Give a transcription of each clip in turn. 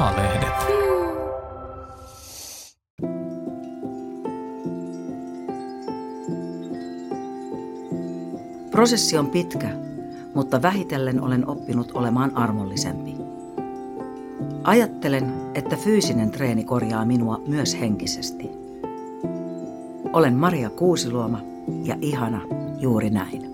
A-lehdet. Prosessi on pitkä, mutta vähitellen olen oppinut olemaan armollisempi. Ajattelen, että fyysinen treeni korjaa minua myös henkisesti. Olen Maria Kuusiluoma ja ihana juuri näin.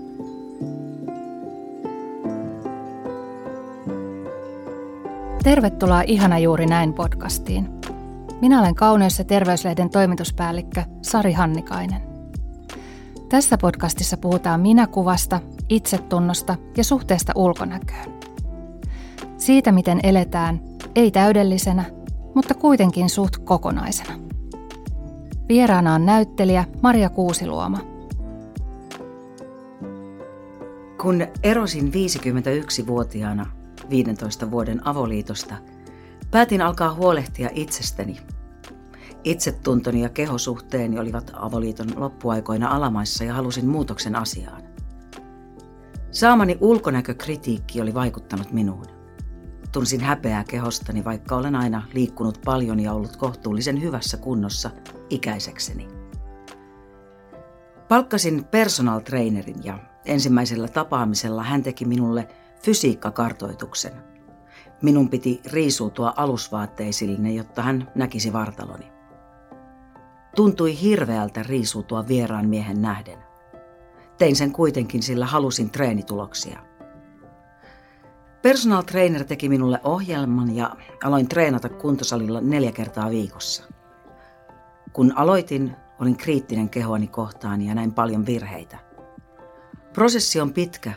Tervetuloa Ihana juuri näin podcastiin. Minä olen Kauneus- ja terveyslehden toimituspäällikkö Sari Hannikainen. Tässä podcastissa puhutaan minäkuvasta, itsetunnosta ja suhteesta ulkonäköön. Siitä, miten eletään, ei täydellisenä, mutta kuitenkin suht kokonaisena. Vieraana on näyttelijä Maria Kuusiluoma. Kun erosin 51-vuotiaana 15 vuoden avoliitosta, päätin alkaa huolehtia itsestäni. Itsetuntoni ja kehosuhteeni olivat avoliiton loppuaikoina alamaissa ja halusin muutoksen asiaan. Saamani ulkonäkökritiikki oli vaikuttanut minuun. Tunsin häpeää kehostani, vaikka olen aina liikkunut paljon ja ollut kohtuullisen hyvässä kunnossa ikäisekseni. Palkkasin personal trainerin ja ensimmäisellä tapaamisella hän teki minulle fysiikkakartoituksen. Minun piti riisuutua alusvaatteisillinen, jotta hän näkisi vartaloni. Tuntui hirveältä riisuutua vieraan miehen nähden. Tein sen kuitenkin, sillä halusin treenituloksia. Personal trainer teki minulle ohjelman ja aloin treenata kuntosalilla neljä kertaa viikossa. Kun aloitin, olin kriittinen kehoani kohtaan ja näin paljon virheitä. Prosessi on pitkä,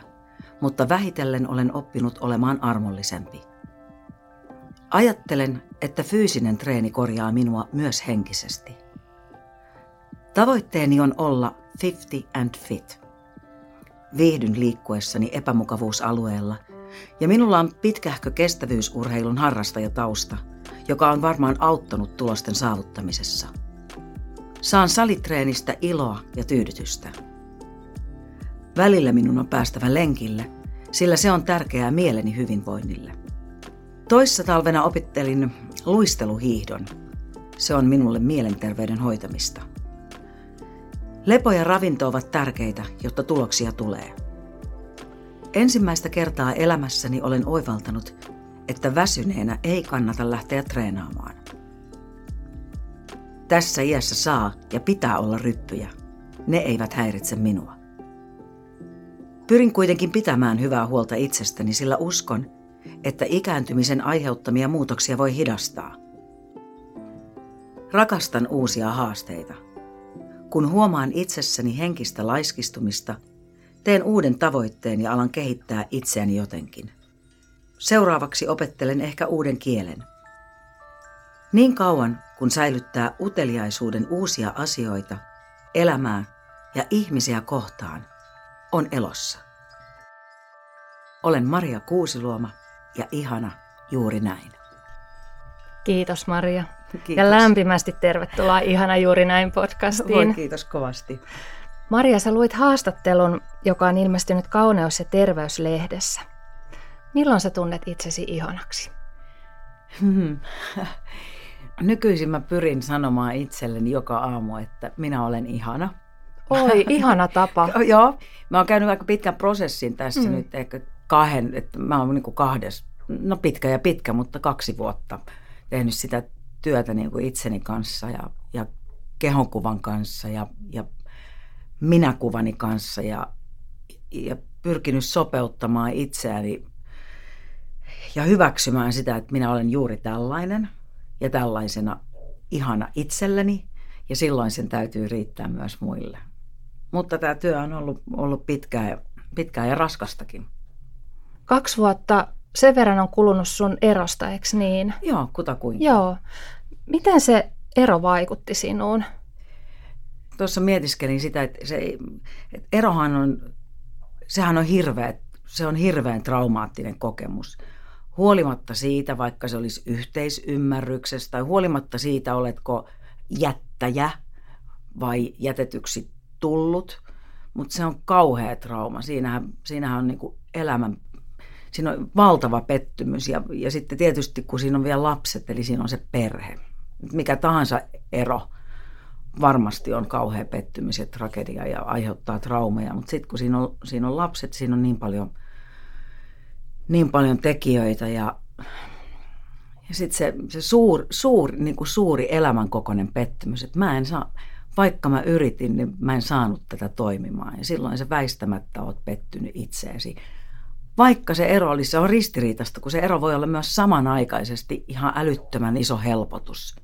mutta vähitellen olen oppinut olemaan armollisempi. Ajattelen, että fyysinen treeni korjaa minua myös henkisesti. Tavoitteeni on olla 50 and fit. Viihdyn liikkuessani epämukavuusalueella ja minulla on pitkähkö kestävyysurheilun harrastajatausta, joka on varmaan auttanut tulosten saavuttamisessa. Saan salitreenistä iloa ja tyydytystä. Välillä minun on päästävä lenkille, sillä se on tärkeää mieleni hyvinvoinnille. Toissa talvena opettelin luisteluhiihdon. Se on minulle mielenterveyden hoitamista. Lepo ja ravinto ovat tärkeitä, jotta tuloksia tulee. Ensimmäistä kertaa elämässäni olen oivaltanut, että väsyneenä ei kannata lähteä treenaamaan. Tässä iässä saa ja pitää olla ryppyjä. Ne eivät häiritse minua. Pyrin kuitenkin pitämään hyvää huolta itsestäni, sillä uskon, että ikääntymisen aiheuttamia muutoksia voi hidastaa. Rakastan uusia haasteita. Kun huomaan itsessäni henkistä laiskistumista, teen uuden tavoitteen ja alan kehittää itseäni jotenkin. Seuraavaksi opettelen ehkä uuden kielen. Niin kauan, kun säilyttää uteliaisuuden uusia asioita, elämää ja ihmisiä kohtaan, on elossa. Olen Maria Kuusiluoma ja ihana juuri näin. Kiitos Maria. Kiitos. Ja lämpimästi tervetuloa Ihana juuri näin podcastiin. Voi, kiitos kovasti. Maria, sä luit haastattelun, joka on ilmestynyt Kauneus- ja terveyslehdessä. Milloin sä tunnet itsesi ihanaksi? Hmm. Nykyisin mä pyrin sanomaan itselleni joka aamu, että minä olen ihana. Oi, ihana tapa. Joo, mä oon käynyt aika pitkän prosessin tässä mm. nyt, ehkä kahden, että mä oon niin kuin kahdes, no pitkä ja pitkä, mutta kaksi vuotta tehnyt sitä työtä niin kuin itseni kanssa ja, ja kehonkuvan kanssa ja, ja minäkuvani kanssa ja, ja pyrkinyt sopeuttamaan itseäni ja hyväksymään sitä, että minä olen juuri tällainen ja tällaisena ihana itselleni ja silloin sen täytyy riittää myös muille. Mutta tämä työ on ollut, ollut pitkää, ja, pitkää ja raskastakin. Kaksi vuotta sen verran on kulunut sun erosta, eikö niin? Joo, kutakuinkin. Joo. Miten se ero vaikutti sinuun? Tuossa mietiskelin sitä, että, se, että erohan on, sehän on hirveä, se on hirveän traumaattinen kokemus. Huolimatta siitä, vaikka se olisi yhteisymmärryksestä, tai huolimatta siitä, oletko jättäjä vai jätetyksi tullut, mutta se on kauhea trauma. Siinähän, siinähän on niin elämän siinä on valtava pettymys ja, ja sitten tietysti kun siinä on vielä lapset, eli siinä on se perhe. Mikä tahansa ero varmasti on kauhea pettymys ja tragedia ja aiheuttaa traumeja, mutta sitten kun siinä on, siinä on lapset, siinä on niin paljon, niin paljon tekijöitä ja, ja sitten se, se suur, suur, niin suuri elämänkokoinen pettymys, että mä en saa, vaikka mä yritin, niin mä en saanut tätä toimimaan. Ja silloin se väistämättä oot pettynyt itseesi. Vaikka se ero olisi, se on ristiriitasta, kun se ero voi olla myös samanaikaisesti ihan älyttömän iso helpotus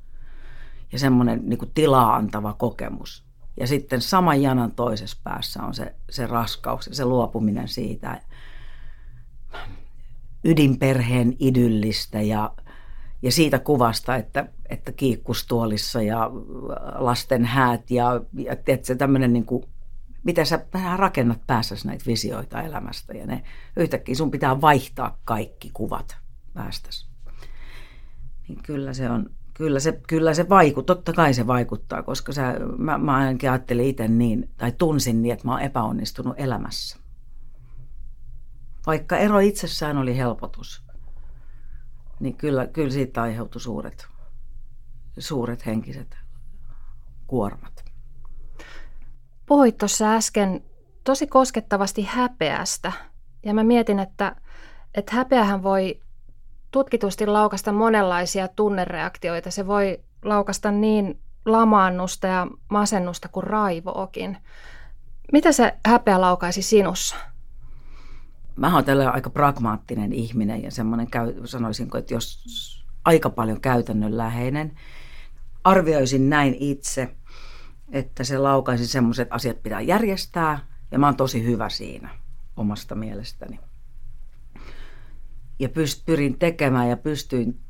ja semmoinen niin kuin tilaa antava kokemus. Ja sitten saman janan toisessa päässä on se, se raskaus ja se luopuminen siitä ydinperheen idyllistä ja, ja siitä kuvasta, että, että kiikkustuolissa ja lasten häät ja, ja tiedätkö, tämmöinen niin kuin, miten sä rakennat päässäsi näitä visioita elämästä ja ne yhtäkkiä sun pitää vaihtaa kaikki kuvat päästäsi. Niin kyllä se on, Kyllä se, kyllä se vaikuttaa, totta kai se vaikuttaa, koska sä, mä, mä ainakin ajattelin itse niin, tai tunsin niin, että mä oon epäonnistunut elämässä. Vaikka ero itsessään oli helpotus, niin kyllä, kyllä siitä aiheutui suuret, suuret henkiset kuormat. Puhuit tuossa äsken tosi koskettavasti häpeästä, ja mä mietin, että, että häpeähän voi tutkitusti laukasta monenlaisia tunnereaktioita. Se voi laukasta niin lamaannusta ja masennusta kuin raivoakin. Mitä se häpeä laukaisi sinussa? Mä oon tällä aika pragmaattinen ihminen ja semmoinen, sanoisinko, että jos aika paljon käytännönläheinen, arvioisin näin itse, että se laukaisi semmoiset asiat pitää järjestää ja mä oon tosi hyvä siinä omasta mielestäni ja pyst, pyrin tekemään ja pystyin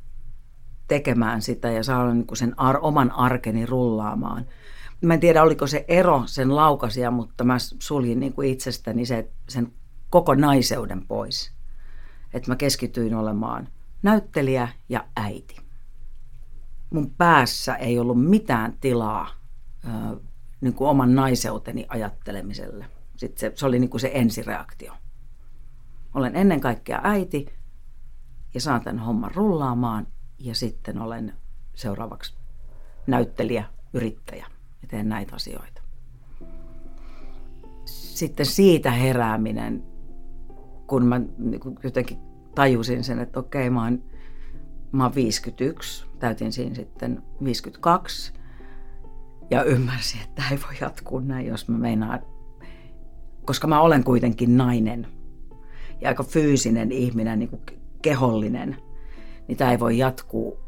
tekemään sitä ja saada niin sen ar, oman arkeni rullaamaan. Mä en tiedä, oliko se ero sen laukasia, mutta mä suljin niin kuin itsestäni se, sen koko naiseuden pois. Että mä keskityin olemaan näyttelijä ja äiti. Mun päässä ei ollut mitään tilaa ö, niin kuin oman naiseuteni ajattelemiselle. Sitten se, se oli niin kuin se ensireaktio. Olen ennen kaikkea äiti ja saan tämän homman rullaamaan ja sitten olen seuraavaksi näyttelijä, yrittäjä ja teen näitä asioita. Sitten siitä herääminen, kun mä niin jotenkin tajusin sen, että okei, mä oon, mä oon 51, täytin siinä sitten 52 ja ymmärsin, että tämä ei voi jatkuu näin, jos mä meinaan, koska mä olen kuitenkin nainen ja aika fyysinen ihminen, niin kuin kehollinen, niin tämä ei voi jatkuu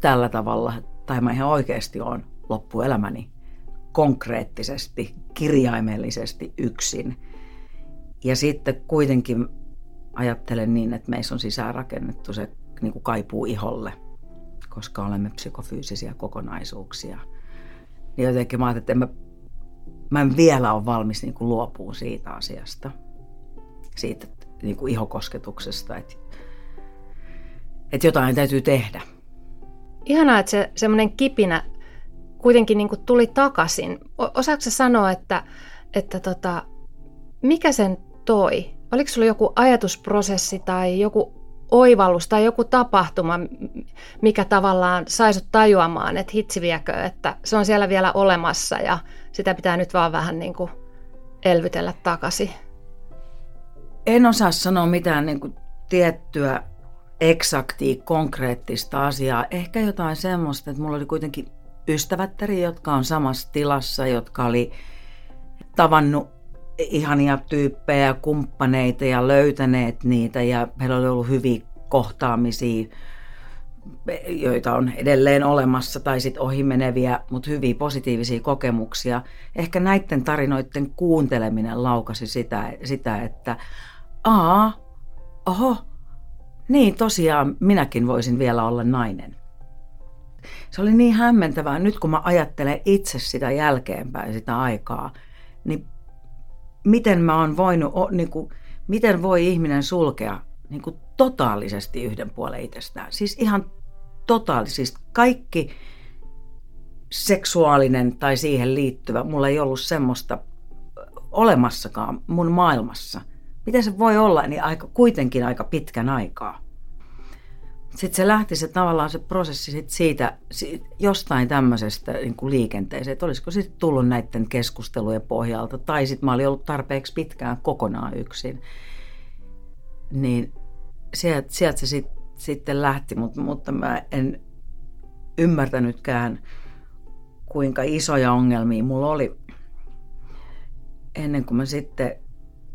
tällä tavalla, tai mä ihan oikeasti on loppuelämäni konkreettisesti, kirjaimellisesti yksin. Ja sitten kuitenkin ajattelen niin, että meissä on sisäänrakennettu se niin kuin kaipuu iholle, koska olemme psykofyysisiä kokonaisuuksia. Niin jotenkin mä ajattelin, että en mä, mä en vielä ole valmis niin kuin luopuun siitä asiasta, siitä niin kuin ihokosketuksesta. Että että jotain täytyy tehdä. Ihanaa, että se semmoinen kipinä kuitenkin niin kuin tuli takaisin. Osaatko sanoa, että, että tota, mikä sen toi? Oliko sulla joku ajatusprosessi tai joku oivallus tai joku tapahtuma, mikä tavallaan sai sut tajuamaan, että hitsi viekö, että se on siellä vielä olemassa ja sitä pitää nyt vaan vähän niin kuin elvytellä takaisin? En osaa sanoa mitään niin kuin tiettyä eksaktia, konkreettista asiaa. Ehkä jotain semmoista, että mulla oli kuitenkin ystävättäri, jotka on samassa tilassa, jotka oli tavannut ihania tyyppejä, kumppaneita ja löytäneet niitä ja heillä oli ollut hyviä kohtaamisia, joita on edelleen olemassa tai sitten ohimeneviä, mutta hyviä positiivisia kokemuksia. Ehkä näiden tarinoiden kuunteleminen laukasi sitä, sitä että aa, oho, niin, tosiaan minäkin voisin vielä olla nainen. Se oli niin hämmentävää. Nyt kun mä ajattelen itse sitä jälkeenpäin, sitä aikaa, niin miten mä oon voinut, niin kuin, miten voi ihminen sulkea niin kuin totaalisesti yhden puolen itsestään. Siis ihan totaalisesti. Siis kaikki seksuaalinen tai siihen liittyvä, mulla ei ollut semmoista olemassakaan mun maailmassa. miten se voi olla niin aika, kuitenkin aika pitkän aikaa. Sitten se lähti se tavallaan se prosessi sit siitä, siitä jostain tämmöisestä niin kuin liikenteeseen, että olisiko sitten tullut näiden keskustelujen pohjalta, tai sitten mä olin ollut tarpeeksi pitkään kokonaan yksin. Niin sieltä, sieltä se sit, sitten lähti, mutta, mutta mä en ymmärtänytkään, kuinka isoja ongelmia mulla oli ennen kuin mä sitten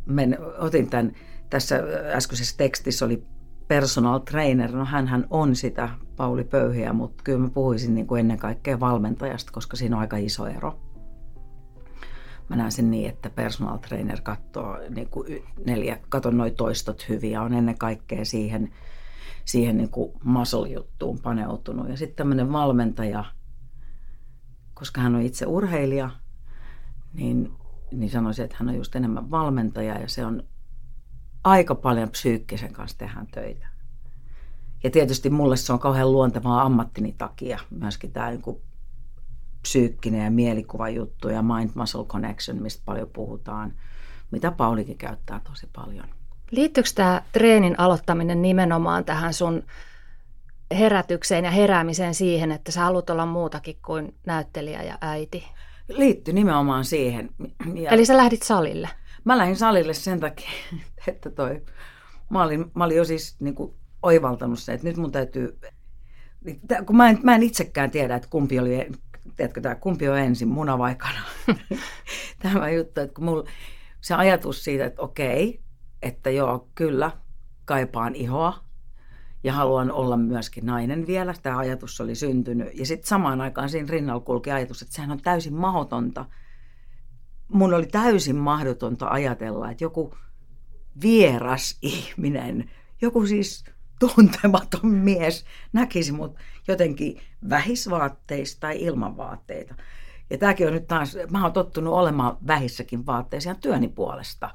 men, otin tämän, tässä äskeisessä tekstissä oli personal trainer, no hän on sitä Pauli Pöyhiä, mutta kyllä mä puhuisin niin kuin ennen kaikkea valmentajasta, koska siinä on aika iso ero. Mä näen sen niin, että personal trainer katsoo niin kuin neljä, katon noin toistot hyviä, on ennen kaikkea siihen, siihen niin kuin muscle-juttuun paneutunut. Ja sitten tämmöinen valmentaja, koska hän on itse urheilija, niin, niin sanoisin, että hän on just enemmän valmentaja ja se on aika paljon psyykkisen kanssa tehdään töitä. Ja tietysti mulle se on kauhean luontevaa ammattini takia, myöskin tämä niin psyykkinen ja mielikuva juttu ja mind-muscle connection, mistä paljon puhutaan, mitä Paulikin käyttää tosi paljon. Liittyykö tämä treenin aloittaminen nimenomaan tähän sun herätykseen ja heräämiseen siihen, että sä haluat olla muutakin kuin näyttelijä ja äiti? Liittyy nimenomaan siihen. Ja Eli sä lähdit salille? Mä lähdin salille sen takia, että toi, mä olin, mä olin jo siis niin kuin oivaltanut se, että nyt mun täytyy, kun mä en, mä en itsekään tiedä, että kumpi oli, tiedätkö, tämä, kumpi on ensin, muna vai kana. Tämä juttu, että kun mulla, se ajatus siitä, että okei, että joo, kyllä, kaipaan ihoa ja haluan olla myöskin nainen vielä. Tämä ajatus oli syntynyt. Ja sitten samaan aikaan siinä rinnalla kulki ajatus, että sehän on täysin mahdotonta – mun oli täysin mahdotonta ajatella, että joku vieras ihminen, joku siis tuntematon mies näkisi mut jotenkin vähisvaatteissa tai ilman vaatteita. Ja tämäkin on nyt taas, mä oon tottunut olemaan vähissäkin vaatteissa ihan työni puolesta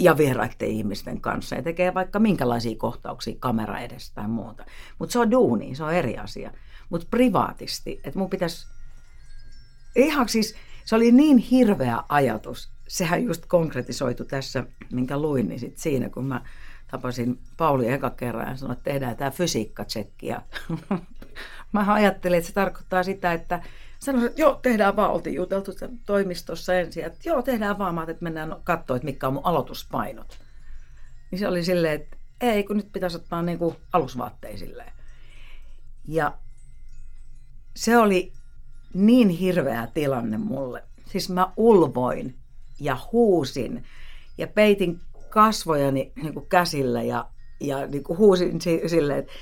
ja vieraiden ihmisten kanssa ja tekee vaikka minkälaisia kohtauksia kamera edestä tai muuta. Mutta se on duuni, se on eri asia. Mutta privaatisti, että mun pitäisi ihan siis se oli niin hirveä ajatus. Sehän just konkretisoitu tässä, minkä luin, niin sit siinä, kun mä tapasin Pauli eka kerran ja sanoin, että tehdään tämä fysiikkatsekki. Mä ajattelin, että se tarkoittaa sitä, että sanoin, että joo, tehdään vaan, oltiin juteltu toimistossa ensin, että joo, tehdään vaan, että mennään katsoa, että mitkä on mun aloituspainot. Niin se oli silleen, että ei, kun nyt pitäisi ottaa niin kuin alusvaatteisille. Ja se oli niin hirveä tilanne mulle. Siis mä ulvoin ja huusin ja peitin kasvojani niin kuin käsillä ja, ja niin kuin huusin silleen, että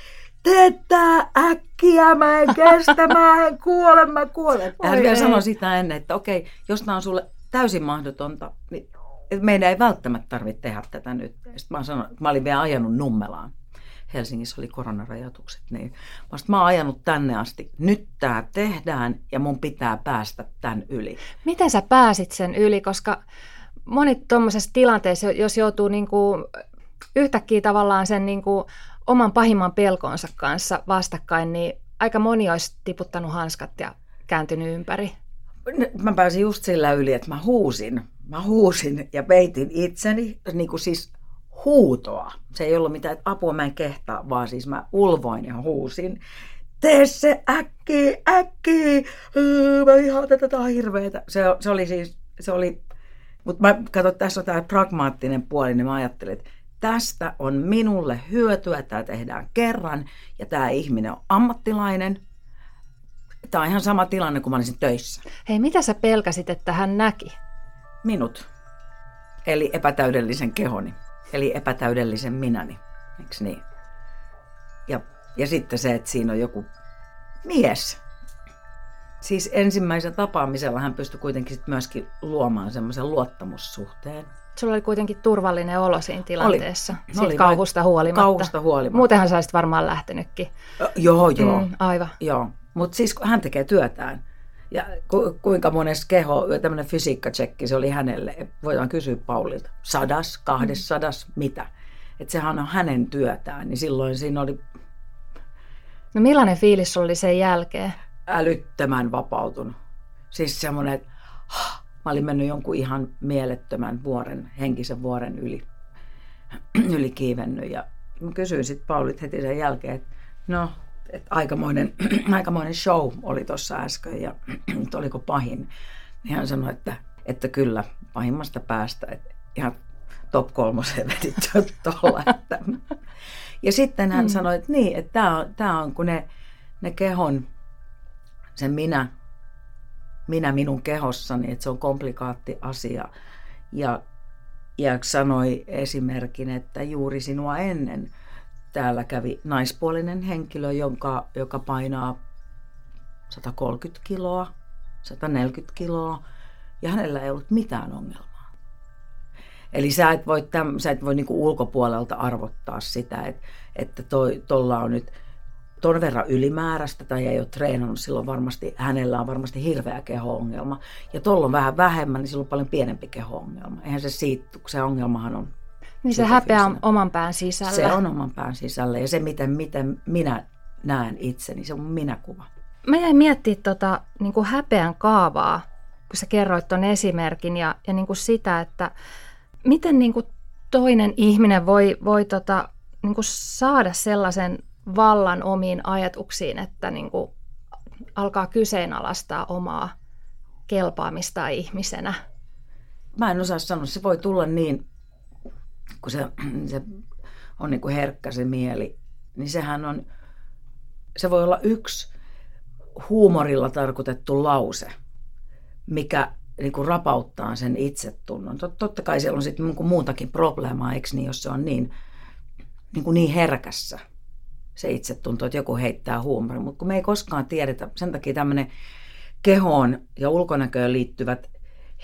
tee tää äkkiä, mä en kestä, mä en kuole, mä kuolen. Hän vielä sanoi sitä ennen, että okei, jos tämä on sulle täysin mahdotonta, niin meidän ei välttämättä tarvitse tehdä tätä nyt. Sitten mä, sanon, mä olin vielä ajanut Nummelaan. Helsingissä oli koronarajoitukset, niin vasta mä oon ajanut tänne asti. Nyt tämä tehdään ja mun pitää päästä tämän yli. Miten sä pääsit sen yli, koska moni tuommoisessa tilanteessa, jos joutuu niinku yhtäkkiä tavallaan sen niinku oman pahimman pelkonsa kanssa vastakkain, niin aika moni olisi tiputtanut hanskat ja kääntynyt ympäri. Mä pääsin just sillä yli, että mä huusin. Mä huusin ja peitin itseni, niin kuin siis huutoa. Se ei ollut mitään, että apua mä en kehtaa, vaan siis mä ulvoin ja huusin. Tee se äkki, äkki, öö, mä ihan tätä hirveetä. Se, se oli siis, se oli, mutta mä katson, tässä on tämä pragmaattinen puoli, niin mä ajattelin, että tästä on minulle hyötyä, tämä tehdään kerran ja tämä ihminen on ammattilainen. Tämä on ihan sama tilanne kuin mä olisin töissä. Hei, mitä sä pelkäsit, että hän näki? Minut. Eli epätäydellisen kehoni eli epätäydellisen minäni, eikö niin? Ja, ja sitten se, että siinä on joku mies. Siis ensimmäisen tapaamisella hän pystyi kuitenkin sit myöskin luomaan semmoisen luottamussuhteen. Sulla oli kuitenkin turvallinen olo siinä tilanteessa, oli, oli kauhusta huolimatta. Kauhusta huolimatta. Muutenhan sä olisit varmaan lähtenytkin. joo, joo. Mm, aivan. Joo, mutta siis hän tekee työtään. Ja ku, kuinka monessa keho, tämmöinen fysiikkatsekki, se oli hänelle, voidaan kysyä Paulilta, sadas, kahdessadas, mm. mitä. Että sehän on hänen työtään, niin silloin siinä oli... No millainen fiilis oli sen jälkeen? Älyttömän vapautunut. Siis semmoinen, että mä olin mennyt jonkun ihan mielettömän vuoren, henkisen vuoren yli. ylikiivennyt. Ja mä kysyin sitten Paulit heti sen jälkeen, että no, että aikamoinen, aikamoinen show oli tuossa äsken ja että oliko pahin. Niin hän sanoi, että, että kyllä pahimmasta päästä, että ihan top kolmoseen vedit tuolla. Ja sitten hän mm. sanoi, että niin, että tämä on, on kun ne, ne kehon, sen minä, minä minun kehossani, että se on komplikaatti asia. Ja, ja sanoi esimerkin, että juuri sinua ennen täällä kävi naispuolinen henkilö, jonka, joka painaa 130 kiloa, 140 kiloa, ja hänellä ei ollut mitään ongelmaa. Eli sä et voi, täm, sä et voi niinku ulkopuolelta arvottaa sitä, että, että tuolla on nyt ton verran ylimääräistä tai ei ole treenannut, silloin varmasti, hänellä on varmasti hirveä keho-ongelma. Ja tuolla on vähän vähemmän, niin silloin on paljon pienempi keho-ongelma. Eihän se siitä, se ongelmahan on niin se häpeä on oman pään sisällä. Se on oman pään sisällä ja se, miten, miten minä näen itseni, se on minäkuva. Mä jäin miettimään tota, niin kuin häpeän kaavaa, kun sä kerroit tuon esimerkin ja, ja niin kuin sitä, että miten niin kuin toinen ihminen voi, voi tota, niin kuin saada sellaisen vallan omiin ajatuksiin, että niin kuin alkaa kyseenalaistaa omaa kelpaamista ihmisenä. Mä en osaa sanoa, se voi tulla niin, kun se, se on niin kuin herkkä se mieli, niin sehän on, se voi olla yksi huumorilla tarkoitettu lause, mikä niin kuin rapauttaa sen itsetunnon. Tot, totta kai siellä on sitten niin muutakin probleemaa, eikö niin, jos se on niin, niin, kuin niin herkässä se itsetunto, että joku heittää huumoria. Mutta kun me ei koskaan tiedetä, sen takia tämmöinen kehoon ja ulkonäköön liittyvät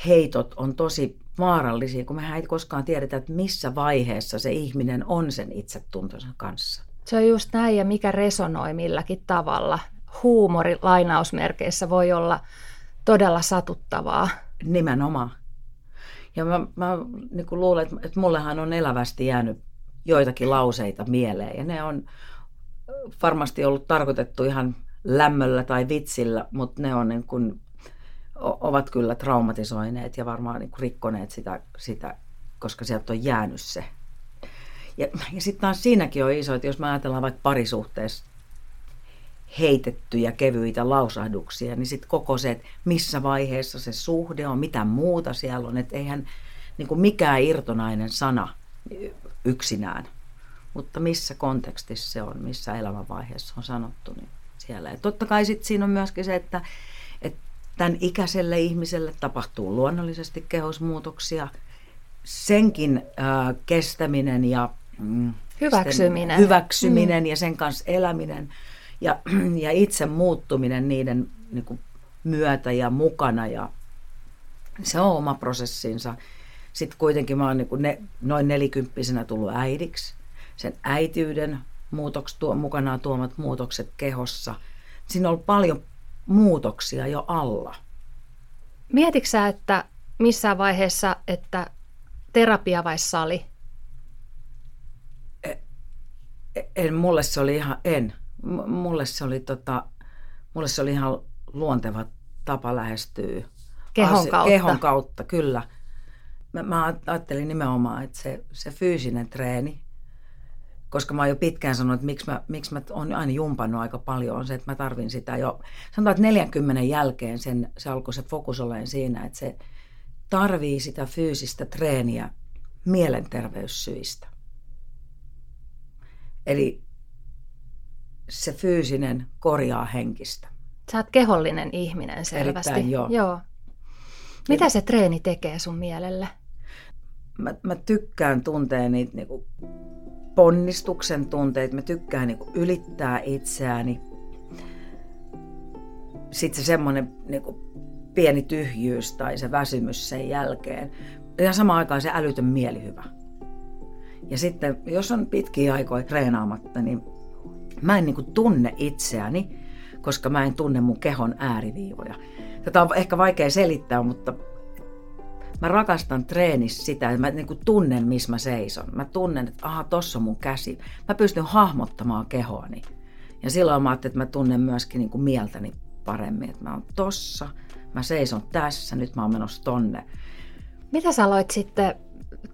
heitot on tosi vaarallisia, kun me ei koskaan tiedetä, että missä vaiheessa se ihminen on sen itsetuntonsa kanssa. Se on just näin, ja mikä resonoi milläkin tavalla. Huumori lainausmerkeissä voi olla todella satuttavaa. Nimenomaan. Ja mä, mä niin luulen, että, että mullehan on elävästi jäänyt joitakin lauseita mieleen, ja ne on varmasti ollut tarkoitettu ihan lämmöllä tai vitsillä, mutta ne on niin kuin ovat kyllä traumatisoineet ja varmaan niin rikkoneet sitä, sitä, koska sieltä on jäänyt se. Ja, ja sitten taas siinäkin on iso, että jos me ajatellaan vaikka parisuhteessa heitettyjä kevyitä lausahduksia, niin sitten koko se, että missä vaiheessa se suhde on, mitä muuta siellä on, että eihän niin kuin mikään irtonainen sana yksinään. Mutta missä kontekstissa se on, missä elämänvaiheessa on sanottu, niin siellä. Ja totta kai sitten siinä on myöskin se, että tämän ikäiselle ihmiselle tapahtuu luonnollisesti kehosmuutoksia. Senkin äh, kestäminen ja mm, hyväksyminen, hyväksyminen mm. ja sen kanssa eläminen ja, ja itse muuttuminen niiden niin kuin, myötä ja mukana ja se on oma prosessinsa. Sitten kuitenkin mä oon niin kuin ne, noin nelikymppisenä tullut äidiksi. Sen äitiyden muutoks, tuo, mukanaan tuomat muutokset kehossa. Siinä on ollut paljon muutoksia jo alla. Mietitkö että missään vaiheessa, että terapia vai sali? E, e, en, mulle se oli ihan, en. Mulle se oli, tota, mulle se oli ihan luonteva tapa lähestyä. Kehon kautta. Kehon kautta, kyllä. Mä, mä ajattelin nimenomaan, että se, se fyysinen treeni, koska mä oon jo pitkään sanonut, että miksi mä, miksi mä oon aina jumpannut aika paljon, on se, että mä tarvin sitä jo, sanotaan, että 40 jälkeen sen, se alkoi se fokus olemaan siinä, että se tarvii sitä fyysistä treeniä mielenterveyssyistä. Eli se fyysinen korjaa henkistä. Sä oot kehollinen ihminen selvästi. Erittäin, joo. joo. Mitä se treeni tekee sun mielelle? Mä, mä tykkään tuntea niitä niinku ponnistuksen tunteet, mä tykkään niin ylittää itseäni. Sitten se semmoinen niin pieni tyhjyys tai se väsymys sen jälkeen. Ja samaan aikaan se älytön mielihyvä. Ja sitten, jos on pitkiä aikoja treenaamatta, niin mä en niin tunne itseäni, koska mä en tunne mun kehon ääriviivoja. Tätä on ehkä vaikea selittää, mutta mä rakastan treenissä sitä, että mä niin kuin tunnen, missä mä seison. Mä tunnen, että aha, tossa on mun käsi. Mä pystyn hahmottamaan kehoani. Ja silloin mä ajattelin, että mä tunnen myöskin niin kuin mieltäni paremmin, että mä oon tossa, mä seison tässä, nyt mä oon menossa tonne. Mitä sä aloit sitten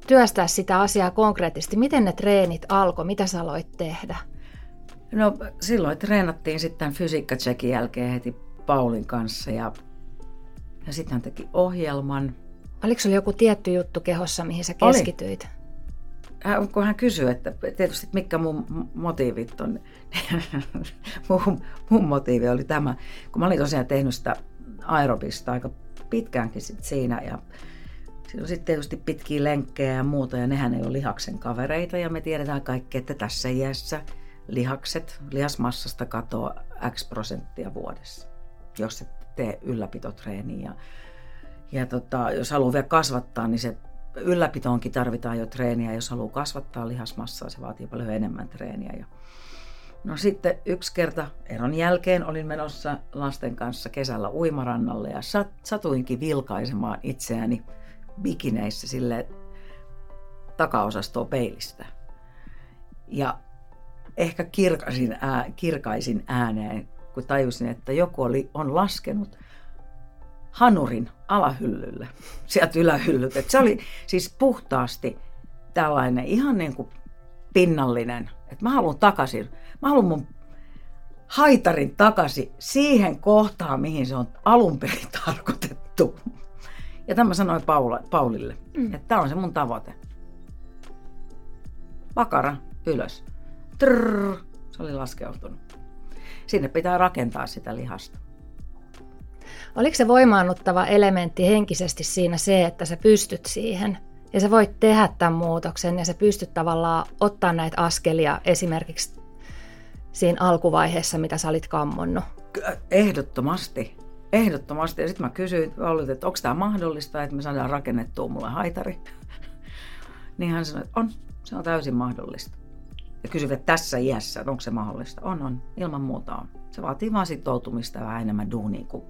työstää sitä asiaa konkreettisesti? Miten ne treenit alkoi? Mitä sä aloit tehdä? No silloin treenattiin sitten fysiikkatsekin jälkeen heti Paulin kanssa ja, ja sitten hän teki ohjelman. Oliko sulla joku tietty juttu kehossa, mihin sä keskityit? Oli hän, kun hän kysyi, että tietysti mitkä mun motiivit on, mun, mun motiivi oli tämä, kun mä olin tosiaan tehnyt sitä aerobista aika pitkäänkin sit siinä ja siinä on sitten tietysti pitkiä lenkkejä ja muuta ja nehän ei ole lihaksen kavereita ja me tiedetään kaikki, että tässä iässä lihakset, lihasmassasta katoaa X prosenttia vuodessa, jos et tee ylläpitotreeniä. Ja, ja tota, jos haluaa vielä kasvattaa, niin se ylläpitoonkin tarvitaan jo treeniä. Jos haluaa kasvattaa lihasmassaa, se vaatii paljon enemmän treeniä. Ja no sitten yksi kerta eron jälkeen olin menossa lasten kanssa kesällä uimarannalle ja sat, satuinkin vilkaisemaan itseäni bikineissä sille takaosastoa peilistä. Ja ehkä kirkaisin, ää, kirkaisin ääneen, kun tajusin, että joku oli, on laskenut hanurin alahyllylle, sieltä ylähyllyt. Et se oli siis puhtaasti tällainen ihan niin kuin pinnallinen, että mä haluan takaisin, mä haluan mun haitarin takaisin siihen kohtaan, mihin se on alun perin tarkoitettu. Ja tämä sanoin Paula, Paulille, mm. että tämä on se mun tavoite. Vakara ylös. Trrr, se oli laskeutunut. Sinne pitää rakentaa sitä lihasta. Oliko se voimaannuttava elementti henkisesti siinä se, että sä pystyt siihen ja sä voit tehdä tämän muutoksen ja sä pystyt tavallaan ottaa näitä askelia esimerkiksi siinä alkuvaiheessa, mitä sä olit kammonnut? Ehdottomasti. Ehdottomasti. Ja sitten mä kysyin, että onko tämä mahdollista, että me saadaan rakennettua mulle haitari. niin hän sanoi, että on, se on täysin mahdollista. Ja kysyivät tässä iässä, että onko se mahdollista. On, on. Ilman muuta on. Se vaatii vaan sitoutumista vähän enemmän duunia kuin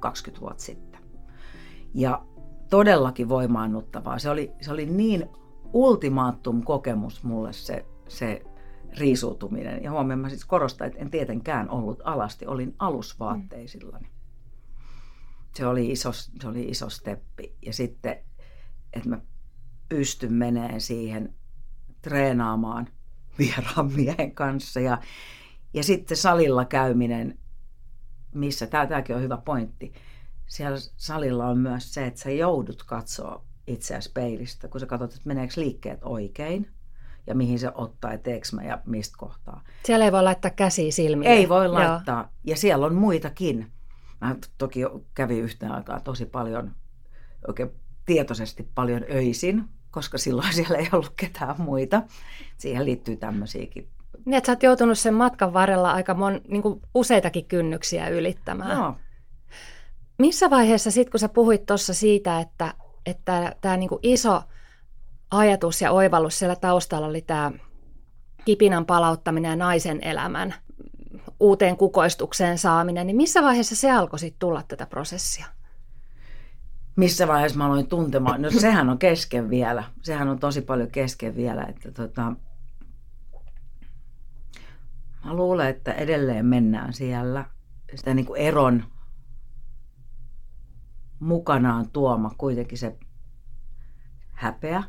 20 vuotta sitten. Ja todellakin voimaannuttavaa. Se oli, se oli niin ultimaattum kokemus mulle se, se riisuutuminen. Ja huomioon mä siis korostan, että en tietenkään ollut alasti, olin alusvaatteisillani. Se oli iso, se oli iso steppi. Ja sitten, että mä pystyn menemään siihen treenaamaan vieraan miehen kanssa. Ja, ja sitten salilla käyminen missä, tämäkin on hyvä pointti, siellä salilla on myös se, että sä joudut katsoa itseäsi peilistä, kun sä katsot, että meneekö liikkeet oikein ja mihin se ottaa, teekö mä ja mistä kohtaa. Siellä ei voi laittaa käsiä silmiin. Ei voi laittaa. Joo. Ja siellä on muitakin. Mä toki kävin yhteen aikaa tosi paljon, oikein tietoisesti paljon öisin, koska silloin siellä ei ollut ketään muita. Siihen liittyy tämmöisiäkin niin, että sä oot joutunut sen matkan varrella aika mon, niin kuin useitakin kynnyksiä ylittämään. No. Missä vaiheessa sitten, kun sä puhuit tuossa siitä, että, että tämä niin iso ajatus ja oivallus siellä taustalla oli tämä kipinän palauttaminen ja naisen elämän uuteen kukoistukseen saaminen, niin missä vaiheessa se alkoi sitten tulla tätä prosessia? Missä vaiheessa mä aloin tuntemaan? No sehän on kesken vielä. Sehän on tosi paljon kesken vielä. Että tota, Mä luulen, että edelleen mennään siellä. Sitä niin kuin eron mukanaan tuoma kuitenkin se häpeä.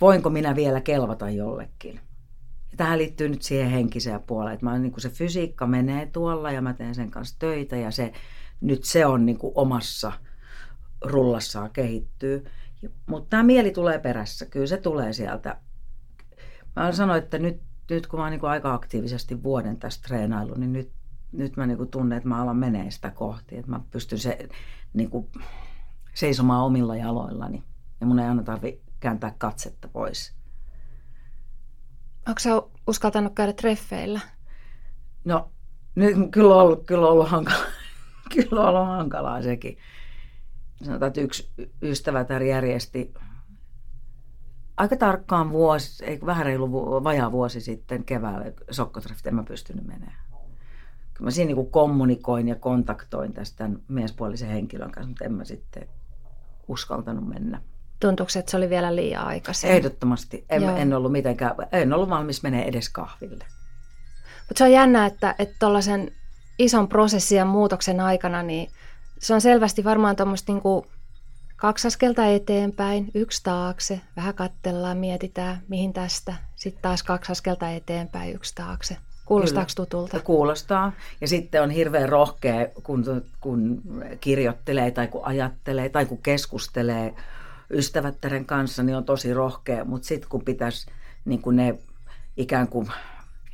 Voinko minä vielä kelvata jollekin? Ja tähän liittyy nyt siihen henkiseen puoleen, että mä, niin kuin se fysiikka menee tuolla ja mä teen sen kanssa töitä ja se, nyt se on niin kuin omassa rullassaan kehittyy. Mutta tämä mieli tulee perässä, kyllä se tulee sieltä. Mä sanoin, että nyt nyt kun mä oon niin kuin aika aktiivisesti vuoden tästä treenailu, niin nyt, nyt mä niin kuin tunnen, että mä alan menee sitä kohti. Että mä pystyn se, niin kuin, seisomaan omilla jaloillani. Ja mun ei aina tarvi kääntää katsetta pois. Onko sä uskaltanut käydä treffeillä? No, nyt kyllä on ollut, kyllä on ollut, hankala, kyllä on ollut hankalaa sekin. Sanotaan, että yksi ystävä järjesti aika tarkkaan vuosi, ei vähän reilu vajaa vuosi sitten keväällä Sokkotreffit en mä pystynyt menemään. Kyllä mä siinä niin kommunikoin ja kontaktoin tästä miespuolisen henkilön kanssa, mutta en mä sitten uskaltanut mennä. Tuntuuko että se oli vielä liian aikaisin? Ehdottomasti. En, en ollut mitenkään, en ollut valmis menee edes kahville. Mutta se on jännä, että tuollaisen ison prosessin ja muutoksen aikana, niin se on selvästi varmaan tuommoista niinku kaksi askelta eteenpäin, yksi taakse, vähän kattellaan, mietitään, mihin tästä. Sitten taas kaksi askelta eteenpäin, yksi taakse. Kuulostaako tutulta? Kuulostaa. Ja sitten on hirveän rohkea, kun, kun kirjoittelee tai kun ajattelee tai kun keskustelee ystävättären kanssa, niin on tosi rohkea. Mutta sitten kun pitäisi niin kun ne ikään kuin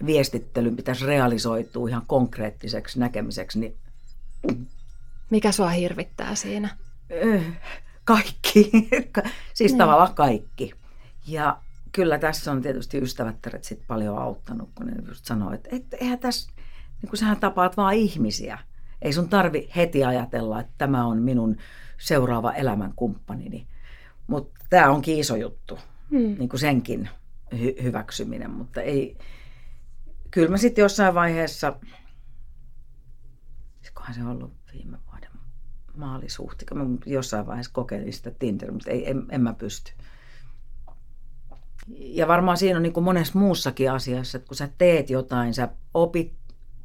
viestittelyn pitäisi realisoitua ihan konkreettiseksi näkemiseksi, niin... Mikä sua hirvittää siinä? Kaikki. siis niin. tavallaan kaikki. Ja kyllä tässä on tietysti ystävättäret sit paljon auttanut, kun ne just sanoo, että et, eihän tässä, niin kun sähän tapaat vaan ihmisiä. Ei sun tarvi heti ajatella, että tämä on minun seuraava elämänkumppanini. Mutta tämä on iso juttu, hmm. niin kuin senkin hy- hyväksyminen, mutta ei, kyllä mä sitten jossain vaiheessa, kohan se ollut viime vuoden maalisuhti, mä jossain vaiheessa kokeilin sitä Tinder, mutta ei, en, en mä pysty. Ja varmaan siinä on niin kuin monessa muussakin asiassa, että kun sä teet jotain, sä opit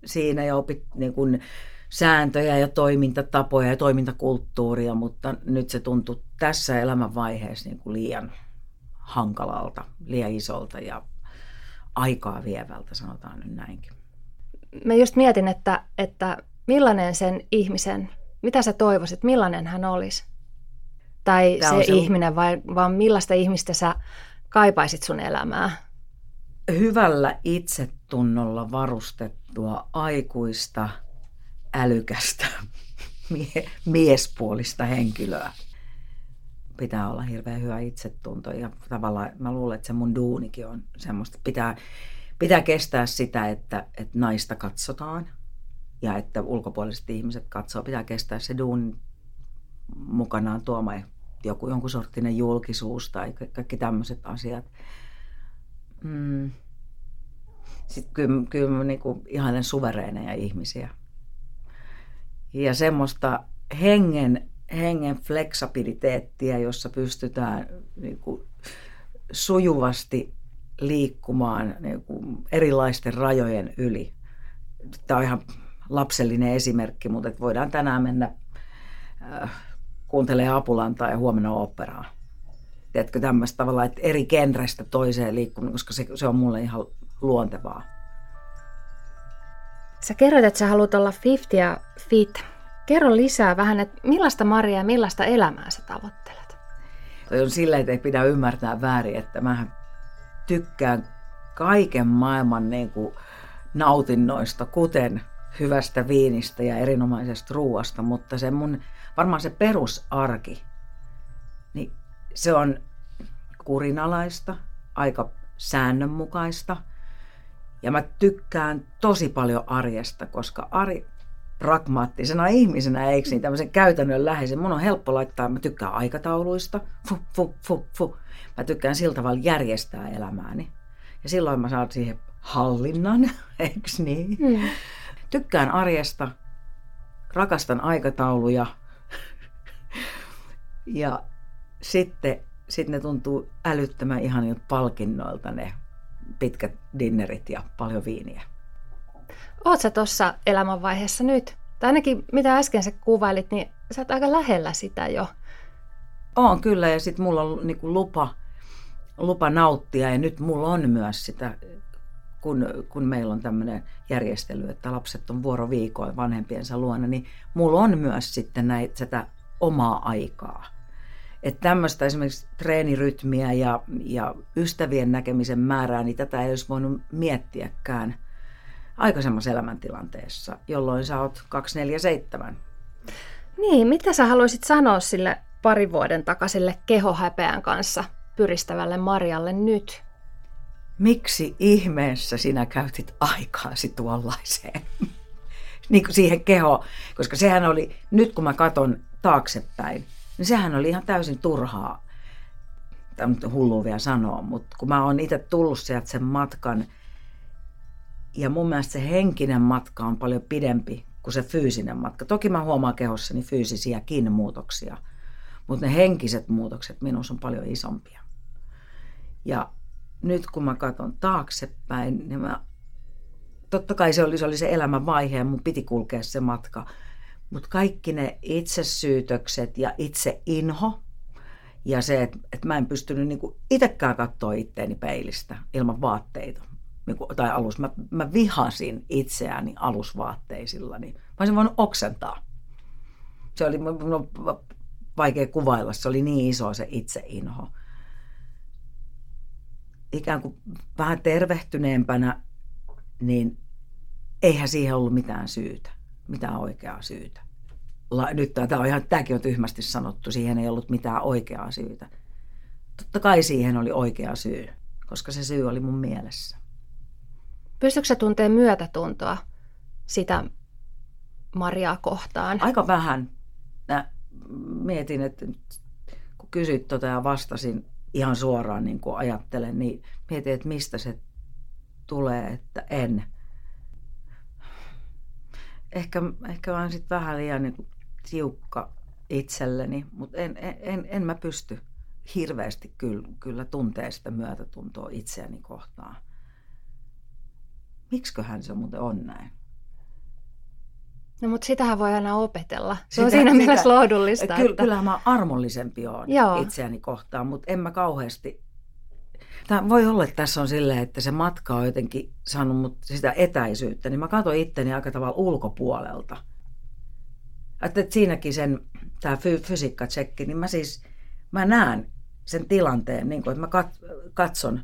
siinä ja opit niin kuin sääntöjä ja toimintatapoja ja toimintakulttuuria, mutta nyt se tuntuu tässä elämänvaiheessa niin kuin liian hankalalta, liian isolta ja aikaa vievältä, sanotaan nyt näinkin. Mä just mietin, että, että millainen sen ihmisen, mitä sä toivoisit, millainen hän olisi? Tai Tämä se, se ihminen, vai, vaan millaista ihmistä sä kaipaisit sun elämää? Hyvällä itsetunnolla varustettua aikuista, älykästä, mie- miespuolista henkilöä. Pitää olla hirveän hyvä itsetunto ja tavallaan mä luulen, että se mun duunikin on semmoista. Pitää, pitää kestää sitä, että, että naista katsotaan ja että ulkopuoliset ihmiset katsoo. Pitää kestää se duun mukanaan tuoma joku jonkun sorttinen julkisuus tai kaikki tämmöiset asiat. Mm. Sitten kyllä, kyllä niin ihailen suvereeneja ihmisiä. Ja semmoista hengen, hengen fleksabiliteettia, jossa pystytään niin kuin sujuvasti liikkumaan niin kuin erilaisten rajojen yli. Tämä on ihan lapsellinen esimerkki, mutta että voidaan tänään mennä äh, kuuntelee Apulantaa ja huomenna operaa. Tiedätkö tämmöistä tavalla, että eri genrestä toiseen liikkuminen, koska se, se on mulle ihan luontevaa. Sä kerroit, että sä haluat olla 50 ja fit. Kerro lisää vähän, että millaista Maria ja millaista elämää sä tavoittelet? Se on silleen, että ei pidä ymmärtää väärin, että mä tykkään kaiken maailman niin kuin nautinnoista, kuten hyvästä viinistä ja erinomaisesta ruuasta, mutta se mun varmaan se perusarki, niin se on kurinalaista, aika säännönmukaista. Ja mä tykkään tosi paljon arjesta, koska Ari pragmaattisena ihmisenä, eikö niin tämmöisen käytännön läheisen, mun on helppo laittaa, mä tykkään aikatauluista, fu, fu, fu, fu. Mä tykkään sillä tavalla järjestää elämääni. Ja silloin mä saan siihen hallinnan, eikö niin? Mm. Tykkään arjesta, rakastan aikatauluja, ja sitten sit ne tuntuu älyttömän ihan palkinnoilta ne pitkät dinnerit ja paljon viiniä. Oot sä tuossa elämänvaiheessa nyt? Tai ainakin mitä äsken sä kuvailit, niin sä oot aika lähellä sitä jo. On kyllä ja sitten mulla on niinku lupa, lupa nauttia ja nyt mulla on myös sitä, kun, kun meillä on tämmöinen järjestely, että lapset on vuoroviikoin vanhempiensa luona, niin mulla on myös sitten näitä sitä omaa aikaa. Että tämmöistä esimerkiksi treenirytmiä ja, ja ystävien näkemisen määrää, niin tätä ei olisi voinut miettiäkään aikaisemmassa elämäntilanteessa, jolloin sä oot 247. Niin, mitä sä haluaisit sanoa sille pari vuoden takaiselle kehohäpeän kanssa pyristävälle Marjalle nyt? Miksi ihmeessä sinä käytit aikaasi tuollaiseen? niin kuin siihen keho, koska sehän oli, nyt kun mä katon taaksepäin, niin sehän oli ihan täysin turhaa. Tämä on hullu vielä sanoa, mutta kun mä oon itse tullut sieltä sen matkan, ja mun mielestä se henkinen matka on paljon pidempi kuin se fyysinen matka. Toki mä huomaan kehossani fyysisiäkin muutoksia, mutta ne henkiset muutokset minussa on paljon isompia. Ja nyt kun mä katson taaksepäin, niin mä, totta kai se oli, se oli se elämän vaihe ja mun piti kulkea se matka – mutta kaikki ne itsesyytökset ja itse inho, Ja se, että, että mä en pystynyt niin kuin itsekään katsoa itteeni peilistä ilman vaatteita. Niin kuin, tai alus. Mä, mä vihasin itseäni alusvaatteisilla, niin mä olisin voinut oksentaa. Se oli on vaikea kuvailla, se oli niin iso se itseinho. Ikään kuin vähän tervehtyneempänä, niin eihän siihen ollut mitään syytä, mitään oikeaa syytä. La, nyt tämä on ihan, tämäkin on tyhmästi sanottu, siihen ei ollut mitään oikeaa syytä. Totta kai siihen oli oikea syy, koska se syy oli mun mielessä. Pystytkö sä myötätuntoa sitä Mariaa kohtaan? Aika vähän. Mä mietin, että kun kysyt tota ja vastasin ihan suoraan niin kuin ajattelen, niin mietin, että mistä se tulee, että en. Ehkä, ehkä vaan sitten vähän liian niin kuin tiukka itselleni, mutta en, en, en, en mä pysty hirveästi kyllä, kyllä tuntee sitä myötätuntoa itseäni kohtaan. Miksiköhän se muuten on näin? No mutta sitähän voi aina opetella. Se sitä, on siinä sitä, mielessä lohdullista. Kyllä, että... Kyllähän mä armollisempi olen Joo. itseäni kohtaan, mutta en mä kauheasti... Tämä voi olla, että tässä on silleen, että se matka on jotenkin saanut mut sitä etäisyyttä, niin mä katson itteni aika tavalla ulkopuolelta. Että siinäkin sen, tämä fy, fysiikkatsekki, niin mä siis, mä näen sen tilanteen, niin kuin, että mä katson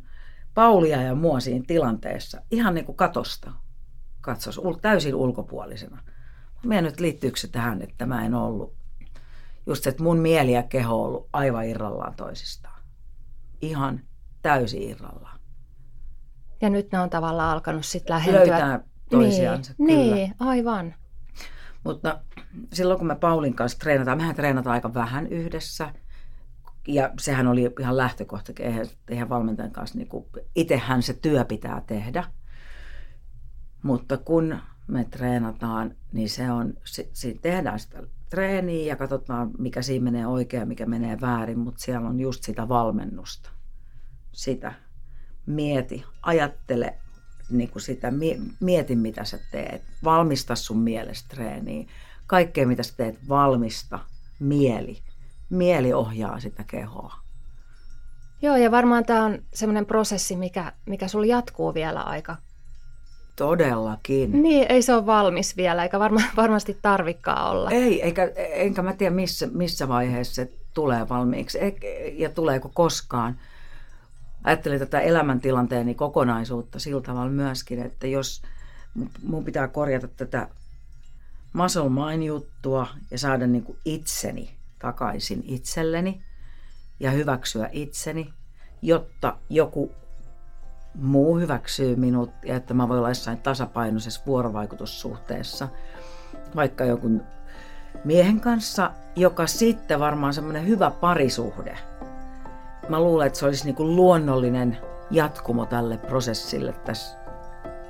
Paulia ja mua siinä tilanteessa ihan niin kuin katosta katsos, täysin ulkopuolisena. Mä nyt liittyykö se tähän, että mä en ollut, just että mun mieli ja keho on ollut aivan irrallaan toisistaan. Ihan täysin irrallaan. Ja nyt ne on tavallaan alkanut sitten lähentyä. Löytää toisiansa, niin, kyllä. Niin, aivan. Mutta silloin kun me Paulin kanssa treenataan, mehän treenataan aika vähän yhdessä. Ja sehän oli ihan lähtökohta, eihän, eihän valmentajan kanssa, niin kuin, itsehän se työ pitää tehdä. Mutta kun me treenataan, niin se on, si, si, tehdään sitä treeniä ja katsotaan, mikä siinä menee oikein ja mikä menee väärin, mutta siellä on just sitä valmennusta. Sitä mieti, ajattele niin kuin sitä, mieti mitä sä teet, valmista sun mielestä treeniä. Kaikkea mitä sä teet, valmista mieli. Mieli ohjaa sitä kehoa. Joo, ja varmaan tämä on semmoinen prosessi, mikä, mikä sulla jatkuu vielä aika Todellakin. Niin, ei se ole valmis vielä, eikä varma, varmasti tarvikkaa olla. Ei, eikä, enkä mä tiedä missä, missä vaiheessa se tulee valmiiksi ja tuleeko koskaan. Ajattelin tätä elämäntilanteeni kokonaisuutta sillä tavalla myöskin, että jos mun pitää korjata tätä muscle mind juttua ja saada niin kuin itseni takaisin itselleni ja hyväksyä itseni, jotta joku muu hyväksyy minut ja että mä voin olla jossain tasapainoisessa vuorovaikutussuhteessa vaikka joku miehen kanssa, joka sitten varmaan semmoinen hyvä parisuhde. Mä luulen, että se olisi niin kuin luonnollinen jatkumo tälle prosessille tässä.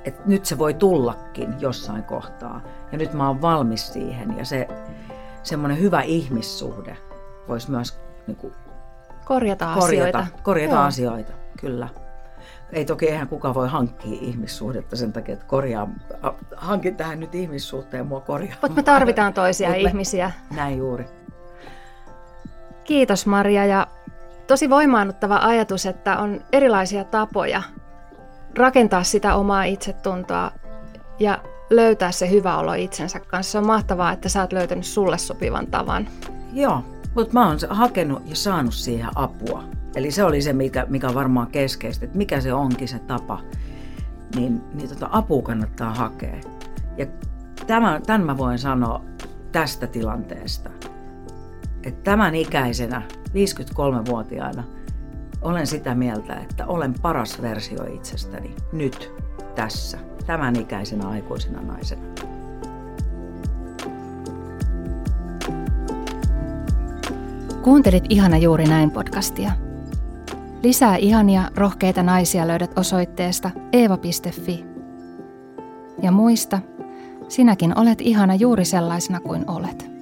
Että nyt se voi tullakin jossain kohtaa. Ja nyt mä oon valmis siihen. Ja se semmoinen hyvä ihmissuhde voisi myös niin kuin korjata, korjata asioita. Korjata asioita, kyllä. Ei toki eihän kukaan voi hankkia ihmissuhdetta sen takia, että korjaa, hankin tähän nyt ihmissuhteen mua korjaa. Mutta me tarvitaan toisia Mut ihmisiä. Me, näin juuri. Kiitos Maria ja tosi voimaannuttava ajatus, että on erilaisia tapoja rakentaa sitä omaa itsetuntoa ja löytää se hyvä olo itsensä kanssa. Se on mahtavaa, että sä oot löytänyt sulle sopivan tavan. Joo, mutta mä oon hakenut ja saanut siihen apua. Eli se oli se, mikä, mikä on varmaan keskeistä, että mikä se onkin se tapa, niin, niin tota apua kannattaa hakea. Ja tämän, tämän mä voin sanoa tästä tilanteesta, että tämän ikäisenä, 53-vuotiaana, olen sitä mieltä, että olen paras versio itsestäni nyt, tässä, tämän ikäisenä aikuisena naisena. Kuuntelit Ihana juuri näin podcastia. Lisää ihania, rohkeita naisia löydät osoitteesta eeva.fi. Ja muista, sinäkin olet ihana juuri sellaisena kuin olet.